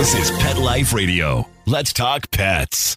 This is Pet Life Radio. Let's talk pets.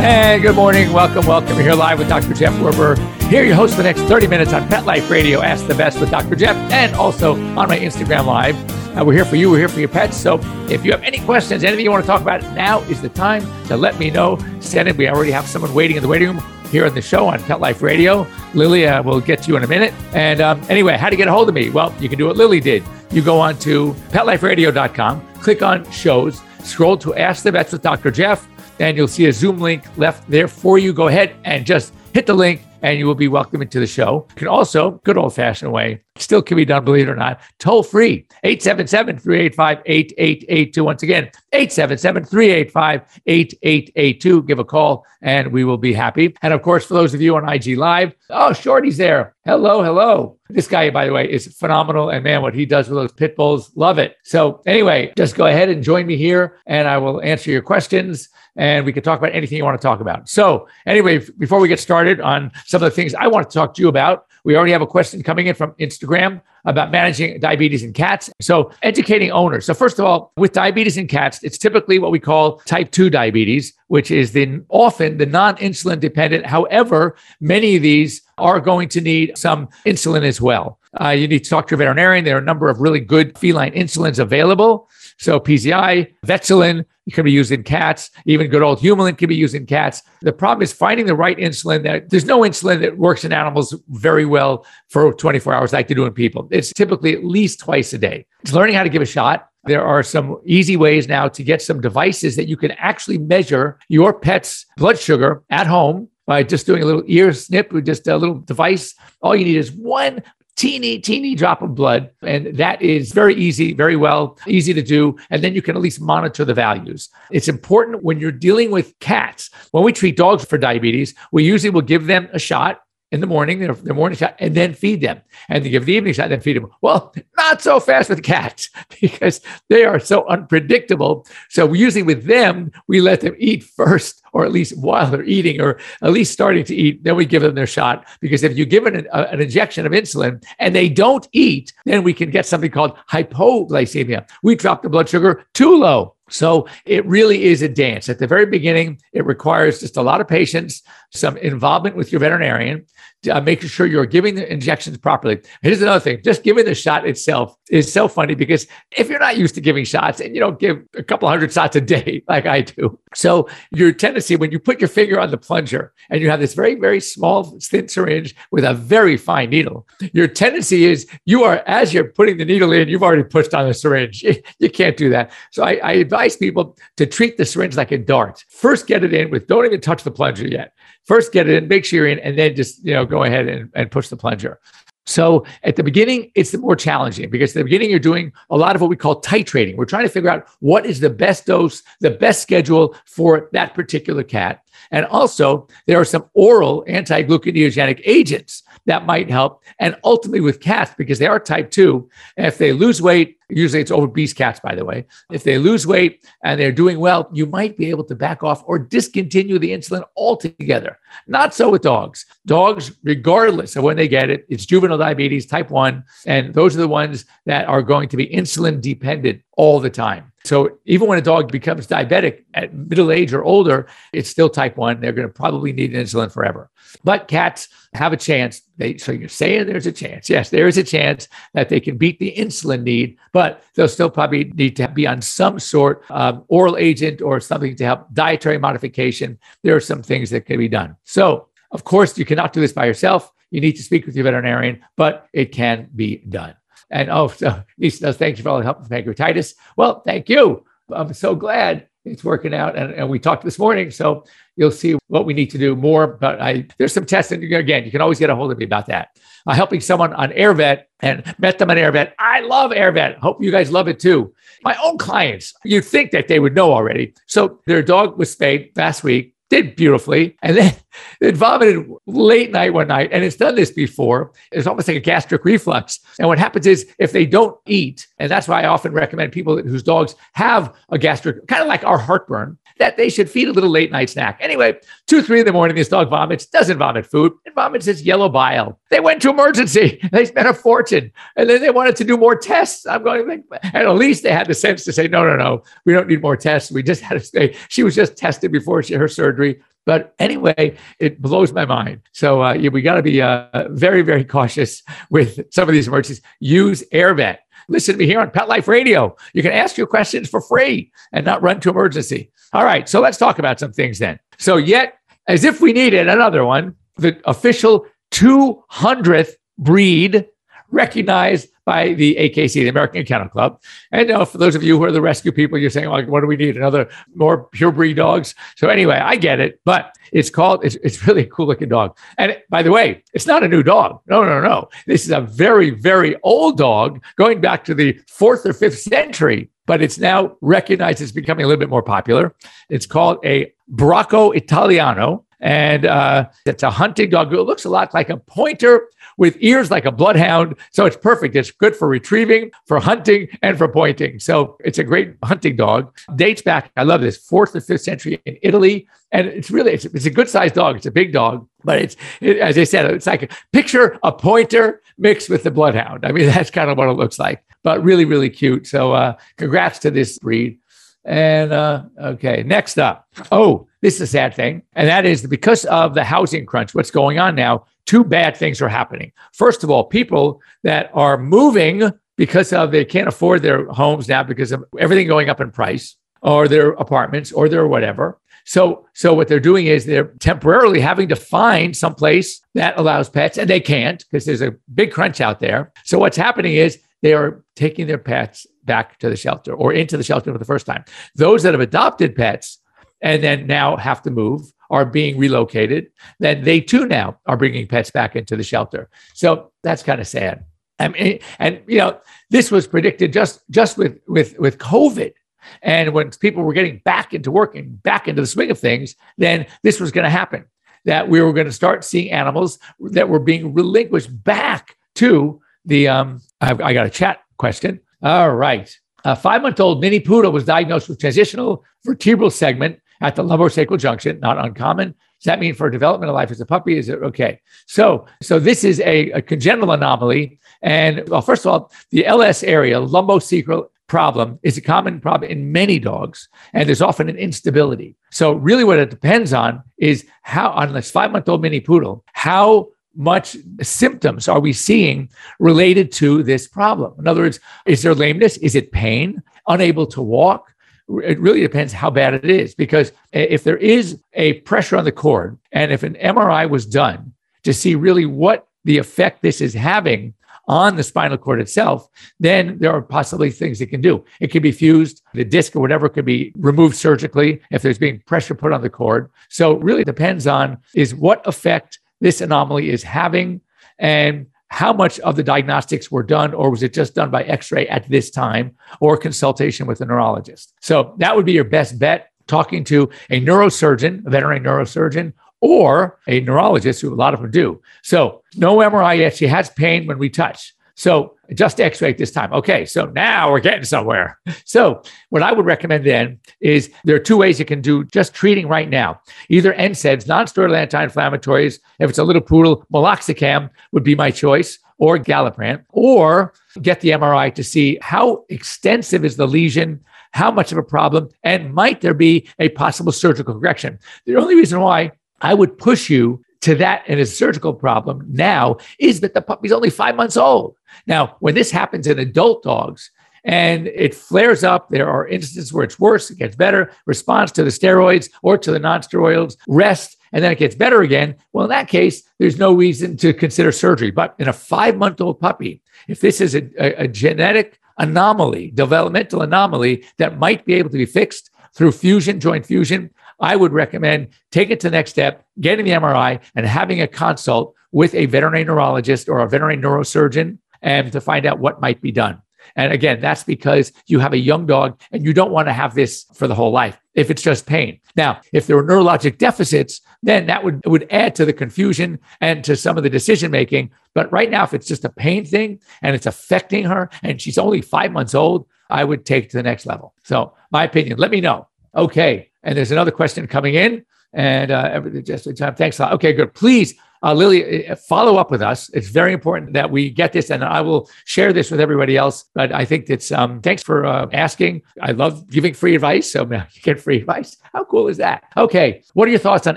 And good morning. Welcome, welcome. We're here live with Dr. Jeff Werber. Here, your host for the next 30 minutes on Pet Life Radio, Ask the Vets with Dr. Jeff, and also on my Instagram Live. Uh, we're here for you. We're here for your pets. So if you have any questions, anything you want to talk about, now is the time to let me know. Send it. We already have someone waiting in the waiting room here on the show on Pet Life Radio. Lily uh, will get to you in a minute. And um, anyway, how to get a hold of me? Well, you can do what Lily did. You go on to petliferadio.com, click on shows, scroll to Ask the Vets with Dr. Jeff and you'll see a Zoom link left there for you. Go ahead and just hit the link and you will be welcome into the show. You can also, good old fashioned way, still can be done, believe it or not, toll free, 877 385 8882. Once again, 877 385 8882. Give a call and we will be happy. And of course, for those of you on IG Live, oh, Shorty's there. Hello, hello. This guy, by the way, is phenomenal. And man, what he does with those pit bulls, love it. So, anyway, just go ahead and join me here and I will answer your questions and we can talk about anything you want to talk about. So, anyway, before we get started on some of the things I want to talk to you about, we already have a question coming in from Instagram about managing diabetes in cats. So, educating owners. So, first of all, with diabetes in cats, it's typically what we call type 2 diabetes, which is the often the non-insulin dependent. However, many of these are going to need some insulin as well. Uh, you need to talk to your veterinarian. There are a number of really good feline insulins available. So PZI, Vetsulin can be used in cats. Even good old Humulin can be used in cats. The problem is finding the right insulin. That there's no insulin that works in animals very well for 24 hours like they do in people. It's typically at least twice a day. It's learning how to give a shot. There are some easy ways now to get some devices that you can actually measure your pet's blood sugar at home by just doing a little ear snip with just a little device. All you need is one teeny, teeny drop of blood. And that is very easy, very well, easy to do. And then you can at least monitor the values. It's important when you're dealing with cats. When we treat dogs for diabetes, we usually will give them a shot in the morning, their, their morning shot, and then feed them. And to give the evening shot, then feed them. Well, not so fast with cats because they are so unpredictable. So usually with them, we let them eat first, or at least while they're eating, or at least starting to eat. Then we give them their shot because if you give an, a, an injection of insulin and they don't eat, then we can get something called hypoglycemia. We drop the blood sugar too low. So it really is a dance. At the very beginning, it requires just a lot of patience, some involvement with your veterinarian, uh, making sure you're giving the injections properly. Here's another thing just giving the shot itself is so funny because if you're not used to giving shots and you don't give a couple hundred shots a day like I do, so your tendency when you put your finger on the plunger and you have this very, very small, thin syringe with a very fine needle, your tendency is you are, as you're putting the needle in, you've already pushed on the syringe. You can't do that. So I, I advise people to treat the syringe like a dart. First, get it in with, don't even touch the plunger yet. First, get it in, make sure you're in, and then just, you know, go ahead and, and push the plunger. So at the beginning, it's more challenging because at the beginning, you're doing a lot of what we call titrating. We're trying to figure out what is the best dose, the best schedule for that particular cat. And also, there are some oral anti gluconeogenic agents that might help. And ultimately, with cats, because they are type 2, if they lose weight, usually it's obese cats, by the way, if they lose weight and they're doing well, you might be able to back off or discontinue the insulin altogether. Not so with dogs. Dogs, regardless of when they get it, it's juvenile diabetes, type 1, and those are the ones that are going to be insulin dependent all the time. So even when a dog becomes diabetic at middle age or older, it's still type 1. They're going to probably need insulin forever. But cats have a chance. They, so you're saying there's a chance. Yes, there is a chance that they can beat the insulin need, but they'll still probably need to be on some sort of oral agent or something to help dietary modification. There are some things that can be done. So, of course, you cannot do this by yourself. You need to speak with your veterinarian, but it can be done. And oh, so Lisa says, thank you for all the help with pancreatitis. Well, thank you. I'm so glad it's working out. And, and we talked this morning. So you'll see what we need to do more. But I there's some testing. Again, you can always get a hold of me about that. Uh, helping someone on AirVet and met them on AirVet. I love AirVet. Hope you guys love it too. My own clients, you'd think that they would know already. So their dog was spayed last week, did beautifully. And then it vomited late night one night, and it's done this before. It's almost like a gastric reflux. And what happens is if they don't eat, and that's why I often recommend people whose dogs have a gastric, kind of like our heartburn, that they should feed a little late night snack. Anyway, two, three in the morning, this dog vomits, doesn't vomit food, it vomits its yellow bile. They went to emergency. They spent a fortune. And then they wanted to do more tests. I'm going, and at least they had the sense to say, no, no, no, we don't need more tests. We just had to say, she was just tested before she, her surgery. But anyway, it blows my mind. So uh, we got to be uh, very, very cautious with some of these emergencies. Use AirVet. Listen to me here on Pet Life Radio. You can ask your questions for free and not run to emergency. All right, so let's talk about some things then. So, yet, as if we needed another one, the official 200th breed recognized by the AKC, the American Kennel Club. And uh, for those of you who are the rescue people, you're saying, like, what do we need? Another more pure breed dogs? So anyway, I get it, but it's called, it's, it's really a cool looking dog. And by the way, it's not a new dog. No, no, no. This is a very, very old dog going back to the fourth or fifth century, but it's now recognized as becoming a little bit more popular. It's called a Bracco Italiano. And uh, it's a hunting dog. It looks a lot like a pointer with ears like a bloodhound. So it's perfect. It's good for retrieving, for hunting, and for pointing. So it's a great hunting dog. Dates back, I love this, fourth or fifth century in Italy. And it's really, it's, it's a good sized dog. It's a big dog, but it's, it, as I said, it's like a, picture a pointer mixed with the bloodhound. I mean, that's kind of what it looks like, but really, really cute. So uh, congrats to this breed. And uh, okay, next up. Oh, this is a sad thing. And that is because of the housing crunch, what's going on now, two bad things are happening. First of all, people that are moving because of they can't afford their homes now because of everything going up in price or their apartments or their whatever. So, so what they're doing is they're temporarily having to find some place that allows pets, and they can't because there's a big crunch out there. So, what's happening is they are taking their pets back to the shelter or into the shelter for the first time. Those that have adopted pets and then now have to move are being relocated, then they too now are bringing pets back into the shelter. So that's kind of sad. I mean, and you know, this was predicted just just with with with COVID. And when people were getting back into working, back into the swing of things, then this was going to happen. That we were going to start seeing animals that were being relinquished back to the. Um, I've, I got a chat question. All right. A five month old mini poodle was diagnosed with transitional vertebral segment at the lumbosacral junction, not uncommon. Does that mean for development of life as a puppy? Is it okay? So, so this is a, a congenital anomaly. And well, first of all, the LS area, lumbosacral problem, is a common problem in many dogs, and there's often an instability. So, really, what it depends on is how, on this five month old mini poodle, how much symptoms are we seeing related to this problem? In other words, is there lameness? Is it pain? Unable to walk? it really depends how bad it is because if there is a pressure on the cord and if an MRI was done to see really what the effect this is having on the spinal cord itself, then there are possibly things it can do. It can be fused, the disc or whatever could be removed surgically if there's being pressure put on the cord. So it really depends on is what effect this anomaly is having and how much of the diagnostics were done, or was it just done by x ray at this time or consultation with a neurologist? So that would be your best bet talking to a neurosurgeon, a veterinary neurosurgeon, or a neurologist, who a lot of them do. So no MRI yet. She has pain when we touch. So just x-ray this time. Okay, so now we're getting somewhere. So what I would recommend then is there are two ways you can do just treating right now. Either NSAIDs, non-steroidal anti-inflammatories. If it's a little poodle, meloxicam would be my choice, or Galliprant, or get the MRI to see how extensive is the lesion, how much of a problem, and might there be a possible surgical correction. The only reason why I would push you to that and a surgical problem now is that the puppy's only five months old. Now, when this happens in adult dogs and it flares up, there are instances where it's worse, it gets better, responds to the steroids or to the non-steroids, rest, and then it gets better again. Well, in that case, there's no reason to consider surgery. But in a five-month-old puppy, if this is a, a, a genetic anomaly, developmental anomaly that might be able to be fixed through fusion, joint fusion, I would recommend take it to the next step, getting the MRI and having a consult with a veterinary neurologist or a veterinary neurosurgeon and to find out what might be done. And again, that's because you have a young dog and you don't want to have this for the whole life if it's just pain. Now, if there were neurologic deficits, then that would, would add to the confusion and to some of the decision making. But right now, if it's just a pain thing and it's affecting her and she's only five months old, I would take to the next level. So, my opinion, let me know. Okay. And there's another question coming in. And uh, just in time. Thanks a lot. Okay, good. Please uh, Lily, uh, follow up with us. It's very important that we get this, and I will share this with everybody else. But I think it's um, thanks for uh, asking. I love giving free advice, so you get free advice. How cool is that? Okay, what are your thoughts on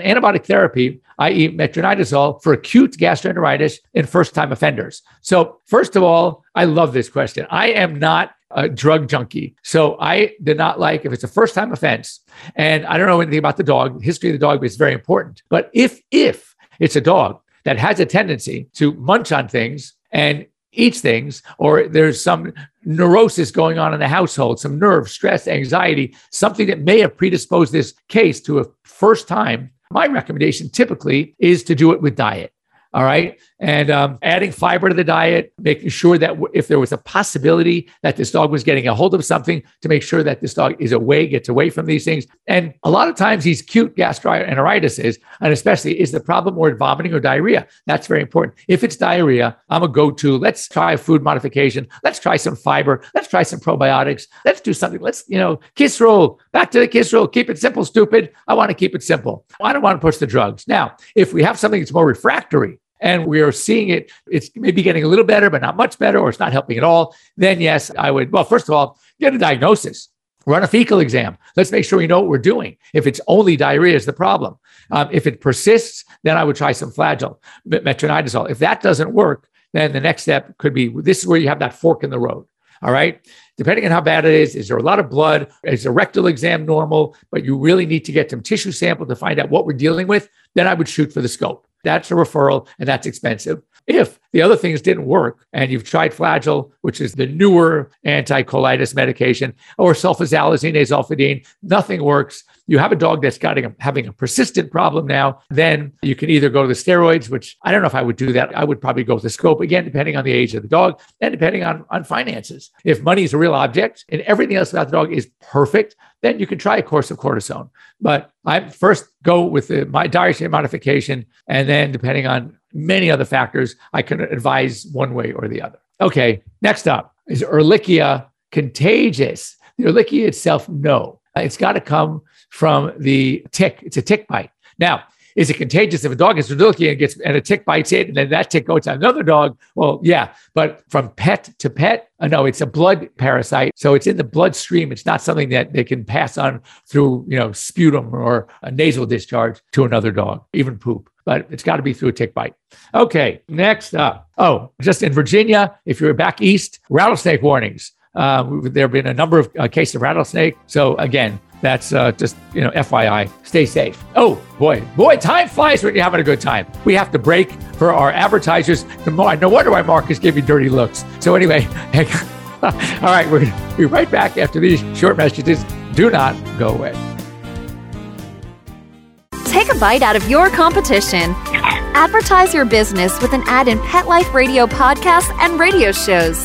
antibiotic therapy, i.e., metronidazole, for acute gastroenteritis in first-time offenders? So, first of all, I love this question. I am not a drug junkie. So I did not like if it's a first time offense and I don't know anything about the dog, history of the dog is very important. But if if it's a dog that has a tendency to munch on things and eats things, or there's some neurosis going on in the household, some nerve, stress, anxiety, something that may have predisposed this case to a first time. My recommendation typically is to do it with diet. All right. And um, adding fiber to the diet, making sure that w- if there was a possibility that this dog was getting a hold of something, to make sure that this dog is away, gets away from these things. And a lot of times, these cute gastroenteritis is, and especially is the problem more vomiting or diarrhea. That's very important. If it's diarrhea, I'm a go to. Let's try food modification. Let's try some fiber. Let's try some probiotics. Let's do something. Let's, you know, kiss roll, back to the kiss roll. Keep it simple, stupid. I want to keep it simple. I don't want to push the drugs. Now, if we have something that's more refractory, and we are seeing it, it's maybe getting a little better, but not much better, or it's not helping at all, then yes, I would, well, first of all, get a diagnosis. Run a fecal exam. Let's make sure we know what we're doing. If it's only diarrhea is the problem. Um, if it persists, then I would try some flagyl, metronidazole. If that doesn't work, then the next step could be this is where you have that fork in the road. All right. Depending on how bad it is, is there a lot of blood? Is a rectal exam normal? But you really need to get some tissue sample to find out what we're dealing with. Then I would shoot for the scope. That's a referral and that's expensive. If the other things didn't work and you've tried Flagyl, which is the newer anti-colitis medication, or sulfasalazine, azulfidine, nothing works. You have a dog that's got a, having a persistent problem now, then you can either go to the steroids, which I don't know if I would do that. I would probably go with the scope again, depending on the age of the dog and depending on, on finances. If money is a real object and everything else about the dog is perfect, then you can try a course of cortisone. But I first go with the, my dietary modification, and then depending on many other factors, I can advise one way or the other. Okay, next up is Ehrlichia contagious? The Ehrlichia itself, no. Uh, it's got to come from the tick. It's a tick bite. Now, is it contagious if a dog gets Ehrlichia and gets and a tick bites it and then that tick goes to another dog? Well, yeah, but from pet to pet, uh, no, it's a blood parasite, so it's in the bloodstream. It's not something that they can pass on through you know sputum or a nasal discharge to another dog, even poop. But it's got to be through a tick bite. Okay, next up. Oh, just in Virginia, if you're back east, rattlesnake warnings. Uh, there have been a number of uh, cases of rattlesnake. So again, that's uh, just, you know, FYI, stay safe. Oh, boy, boy, time flies when you're having a good time. We have to break for our advertisers. No wonder why Marcus gave you dirty looks. So, anyway, all right, we're be right back after these short messages. Do not go away. Take a bite out of your competition. Advertise your business with an ad in Pet Life Radio podcasts and radio shows.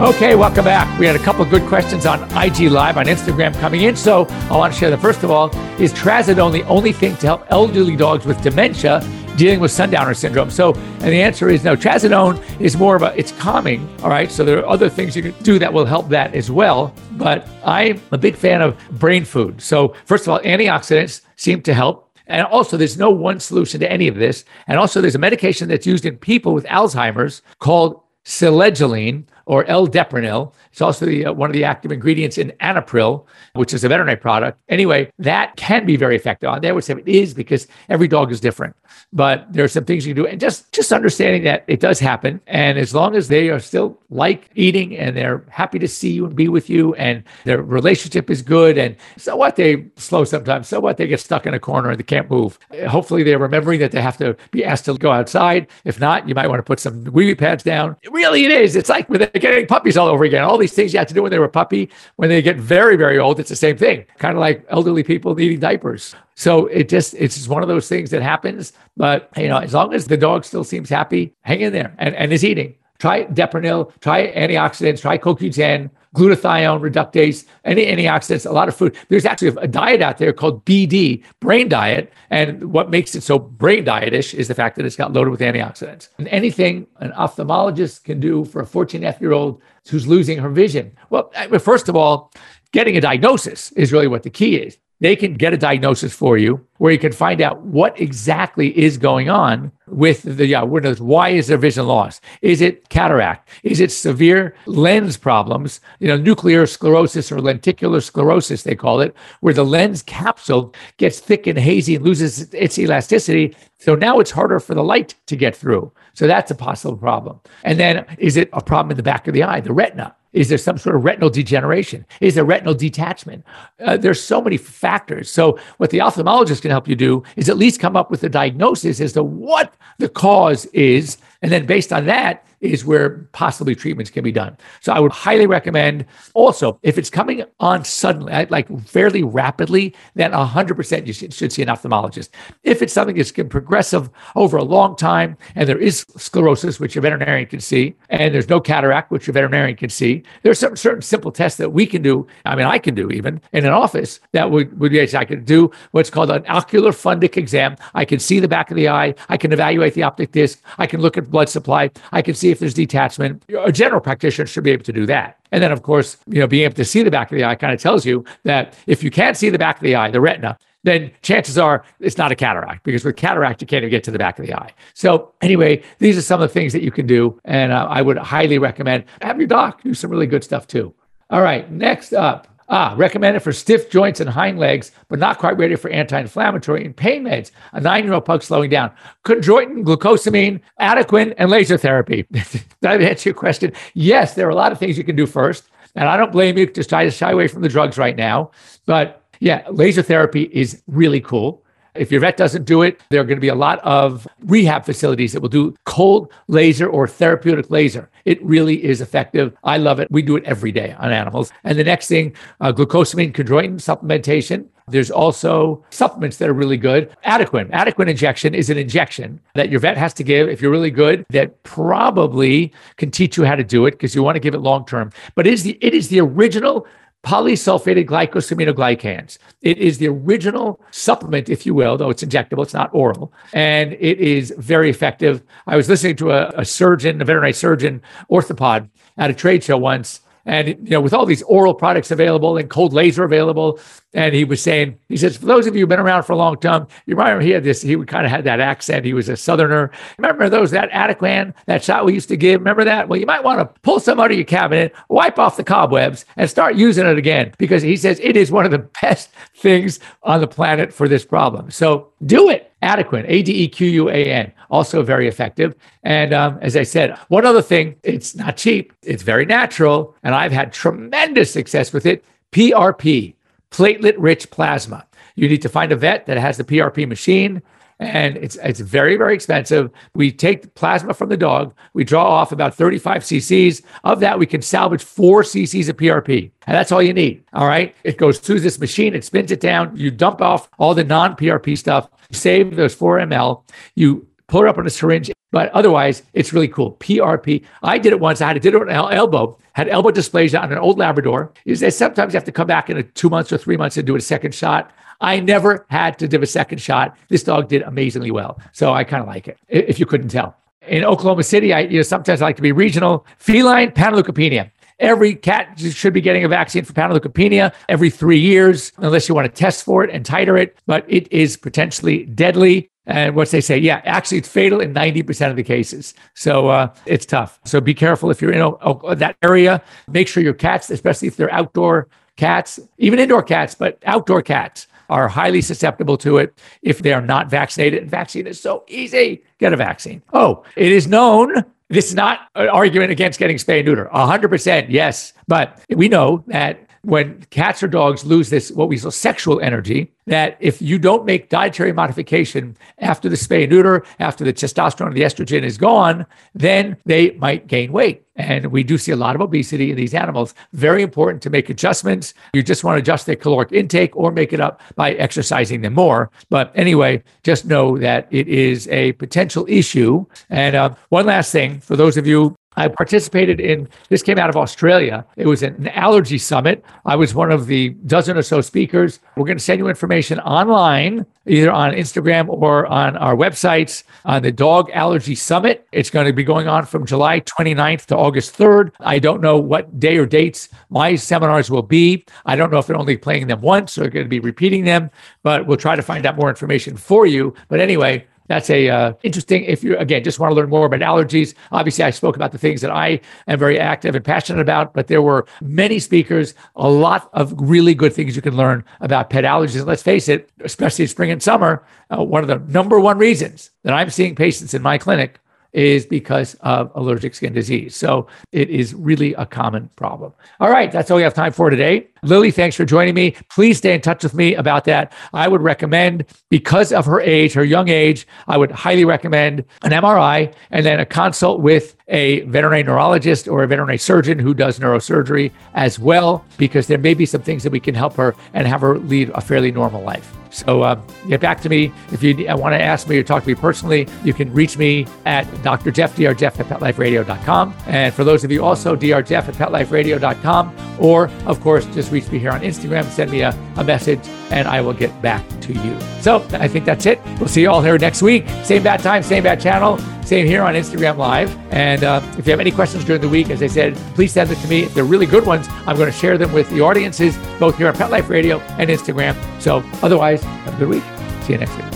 Okay, welcome back. We had a couple of good questions on IG Live on Instagram coming in. So I want to share the First of all, is trazodone the only thing to help elderly dogs with dementia dealing with sundowner syndrome? So, and the answer is no. Trazodone is more of a, it's calming. All right. So there are other things you can do that will help that as well. But I'm a big fan of brain food. So first of all, antioxidants seem to help And also, there's no one solution to any of this. And also, there's a medication that's used in people with Alzheimer's called selegiline or L-deprenyl. It's also the, uh, one of the active ingredients in Anipryl, which is a veterinary product. Anyway, that can be very effective. I would say it is because every dog is different. But there are some things you can do, and just just understanding that it does happen. And as long as they are still like eating and they're happy to see you and be with you, and their relationship is good, and so what they slow sometimes, so what they get stuck in a corner and they can't move. Hopefully, they're remembering that they have to be asked to go outside. If not, you might want to put some wee pads down. Really, it is. It's like when getting puppies all over again. All these things you had to do when they were puppy. When they get very, very old, it's the same thing. Kind of like elderly people needing diapers. So it just it's just one of those things that happens. But you know, as long as the dog still seems happy, hang in there and, and is eating. Try Deprenyl, try antioxidants, try CoQ10, glutathione reductase, any antioxidants, a lot of food. There's actually a diet out there called BD, brain diet. And what makes it so brain dietish is the fact that it's got loaded with antioxidants. And anything an ophthalmologist can do for a 14 F year old who's losing her vision. Well, first of all, getting a diagnosis is really what the key is they can get a diagnosis for you where you can find out what exactly is going on with the yeah, why is there vision loss? Is it cataract? Is it severe lens problems? You know, nuclear sclerosis or lenticular sclerosis, they call it, where the lens capsule gets thick and hazy and loses its elasticity. So now it's harder for the light to get through. So that's a possible problem. And then is it a problem in the back of the eye, the retina? Is there some sort of retinal degeneration? Is there retinal detachment? Uh, there's so many factors. So, what the ophthalmologist can help you do is at least come up with a diagnosis as to what the cause is. And then, based on that, is where possibly treatments can be done. So I would highly recommend also, if it's coming on suddenly, like fairly rapidly, then 100% you should, see an ophthalmologist. If it's something that's progressive over a long time and there is sclerosis, which a veterinarian can see, and there's no cataract, which a veterinarian can see, there's some certain simple tests that we can do. I mean, I can do even in an office that would, would be, I could do what's called an ocular fundic exam. I can see the back of the eye. I can evaluate the optic disc. I can look at blood supply. I can see see if there's detachment. A general practitioner should be able to do that. And then, of course, you know, being able to see the back of the eye kind of tells you that if you can't see the back of the eye, the retina, then chances are it's not a cataract because with cataract, you can't even get to the back of the eye. So, anyway, these are some of the things that you can do. And uh, I would highly recommend have your doc do some really good stuff too. All right, next up, Ah, recommended for stiff joints and hind legs, but not quite ready for anti-inflammatory and pain meds. A nine-year-old pug slowing down. Chondroitin, glucosamine, adequan, and laser therapy. Did I answer your question? Yes, there are a lot of things you can do first. And I don't blame you to try to shy away from the drugs right now. But yeah, laser therapy is really cool. If your vet doesn't do it, there are going to be a lot of rehab facilities that will do cold laser or therapeutic laser. It really is effective. I love it. We do it every day on animals. And the next thing, uh, glucosamine chondroitin supplementation. There's also supplements that are really good. Adequan. Adequan injection is an injection that your vet has to give if you're really good that probably can teach you how to do it because you want to give it long term. But it is the it is the original polysulfated glycosaminoglycans. It is the original supplement, if you will, though it's injectable, it's not oral, and it is very effective. I was listening to a, a surgeon, a veterinary surgeon, orthopod, at a trade show once, and you know, with all these oral products available and cold laser available, and he was saying, he says, for those of you who've been around for a long time, you remember he had this, he kind of had that accent. He was a southerner. Remember those, that Adequan, that shot we used to give? Remember that? Well, you might want to pull some out of your cabinet, wipe off the cobwebs, and start using it again because he says it is one of the best things on the planet for this problem. So do it. Adequan, A D E Q U A N, also very effective. And um, as I said, one other thing, it's not cheap, it's very natural, and I've had tremendous success with it. PRP, platelet rich plasma. You need to find a vet that has the PRP machine and it's it's very very expensive. We take plasma from the dog, we draw off about 35 cc's. Of that, we can salvage four cc's of PRP, and that's all you need. All right, it goes through this machine, it spins it down. You dump off all the non-PRP stuff, save those four ml. You pull it up on a syringe, but otherwise, it's really cool. PRP. I did it once. I had to do it on an elbow. Had elbow dysplasia on an old Labrador. Is that sometimes you have to come back in a two months or three months and do a second shot. I never had to give a second shot. This dog did amazingly well. So I kind of like it, if you couldn't tell. In Oklahoma City, I you know sometimes I like to be regional. Feline panleukopenia. every cat should be getting a vaccine for panleukopenia every three years, unless you want to test for it and titer it. But it is potentially deadly. And what they say, yeah, actually, it's fatal in 90% of the cases. So uh, it's tough. So be careful if you're in a, that area. Make sure your cats, especially if they're outdoor cats, even indoor cats, but outdoor cats, are highly susceptible to it if they are not vaccinated. And vaccine is so easy. Get a vaccine. Oh, it is known. This is not an argument against getting spay and neuter. 100% yes. But we know that when cats or dogs lose this, what we call sexual energy, that if you don't make dietary modification after the spay and neuter, after the testosterone or the estrogen is gone, then they might gain weight. And we do see a lot of obesity in these animals. Very important to make adjustments. You just want to adjust their caloric intake or make it up by exercising them more. But anyway, just know that it is a potential issue. And uh, one last thing for those of you I participated in this came out of Australia. It was an allergy summit. I was one of the dozen or so speakers. We're going to send you information online, either on Instagram or on our websites on the Dog Allergy Summit. It's going to be going on from July 29th to August 3rd. I don't know what day or dates my seminars will be. I don't know if they're only playing them once or going to be repeating them, but we'll try to find out more information for you. But anyway, that's a uh, interesting. If you again just want to learn more about allergies, obviously I spoke about the things that I am very active and passionate about, but there were many speakers, a lot of really good things you can learn about pet allergies. And let's face it, especially spring and summer, uh, one of the number one reasons that I'm seeing patients in my clinic is because of allergic skin disease. So it is really a common problem. All right, that's all we have time for today. Lily, thanks for joining me. Please stay in touch with me about that. I would recommend, because of her age, her young age, I would highly recommend an MRI and then a consult with a veterinary neurologist or a veterinary surgeon who does neurosurgery as well, because there may be some things that we can help her and have her lead a fairly normal life. So uh, get back to me. If you want to ask me or talk to me personally, you can reach me at Dr. Jeff, drjeff at petliferadio.com. And for those of you also, drjeff at petliferadio.com. Or, of course, just reach me here on Instagram, send me a, a message, and I will get back to you. So I think that's it. We'll see you all here next week. Same bad time, same bad channel. Same here on Instagram Live. And uh, if you have any questions during the week, as I said, please send them to me. If they're really good ones, I'm going to share them with the audiences, both here on Pet Life Radio and Instagram. So otherwise, have a good week. See you next week.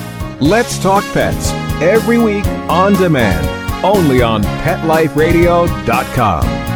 Let's Talk Pets every week on demand, only on PetLifeRadio.com.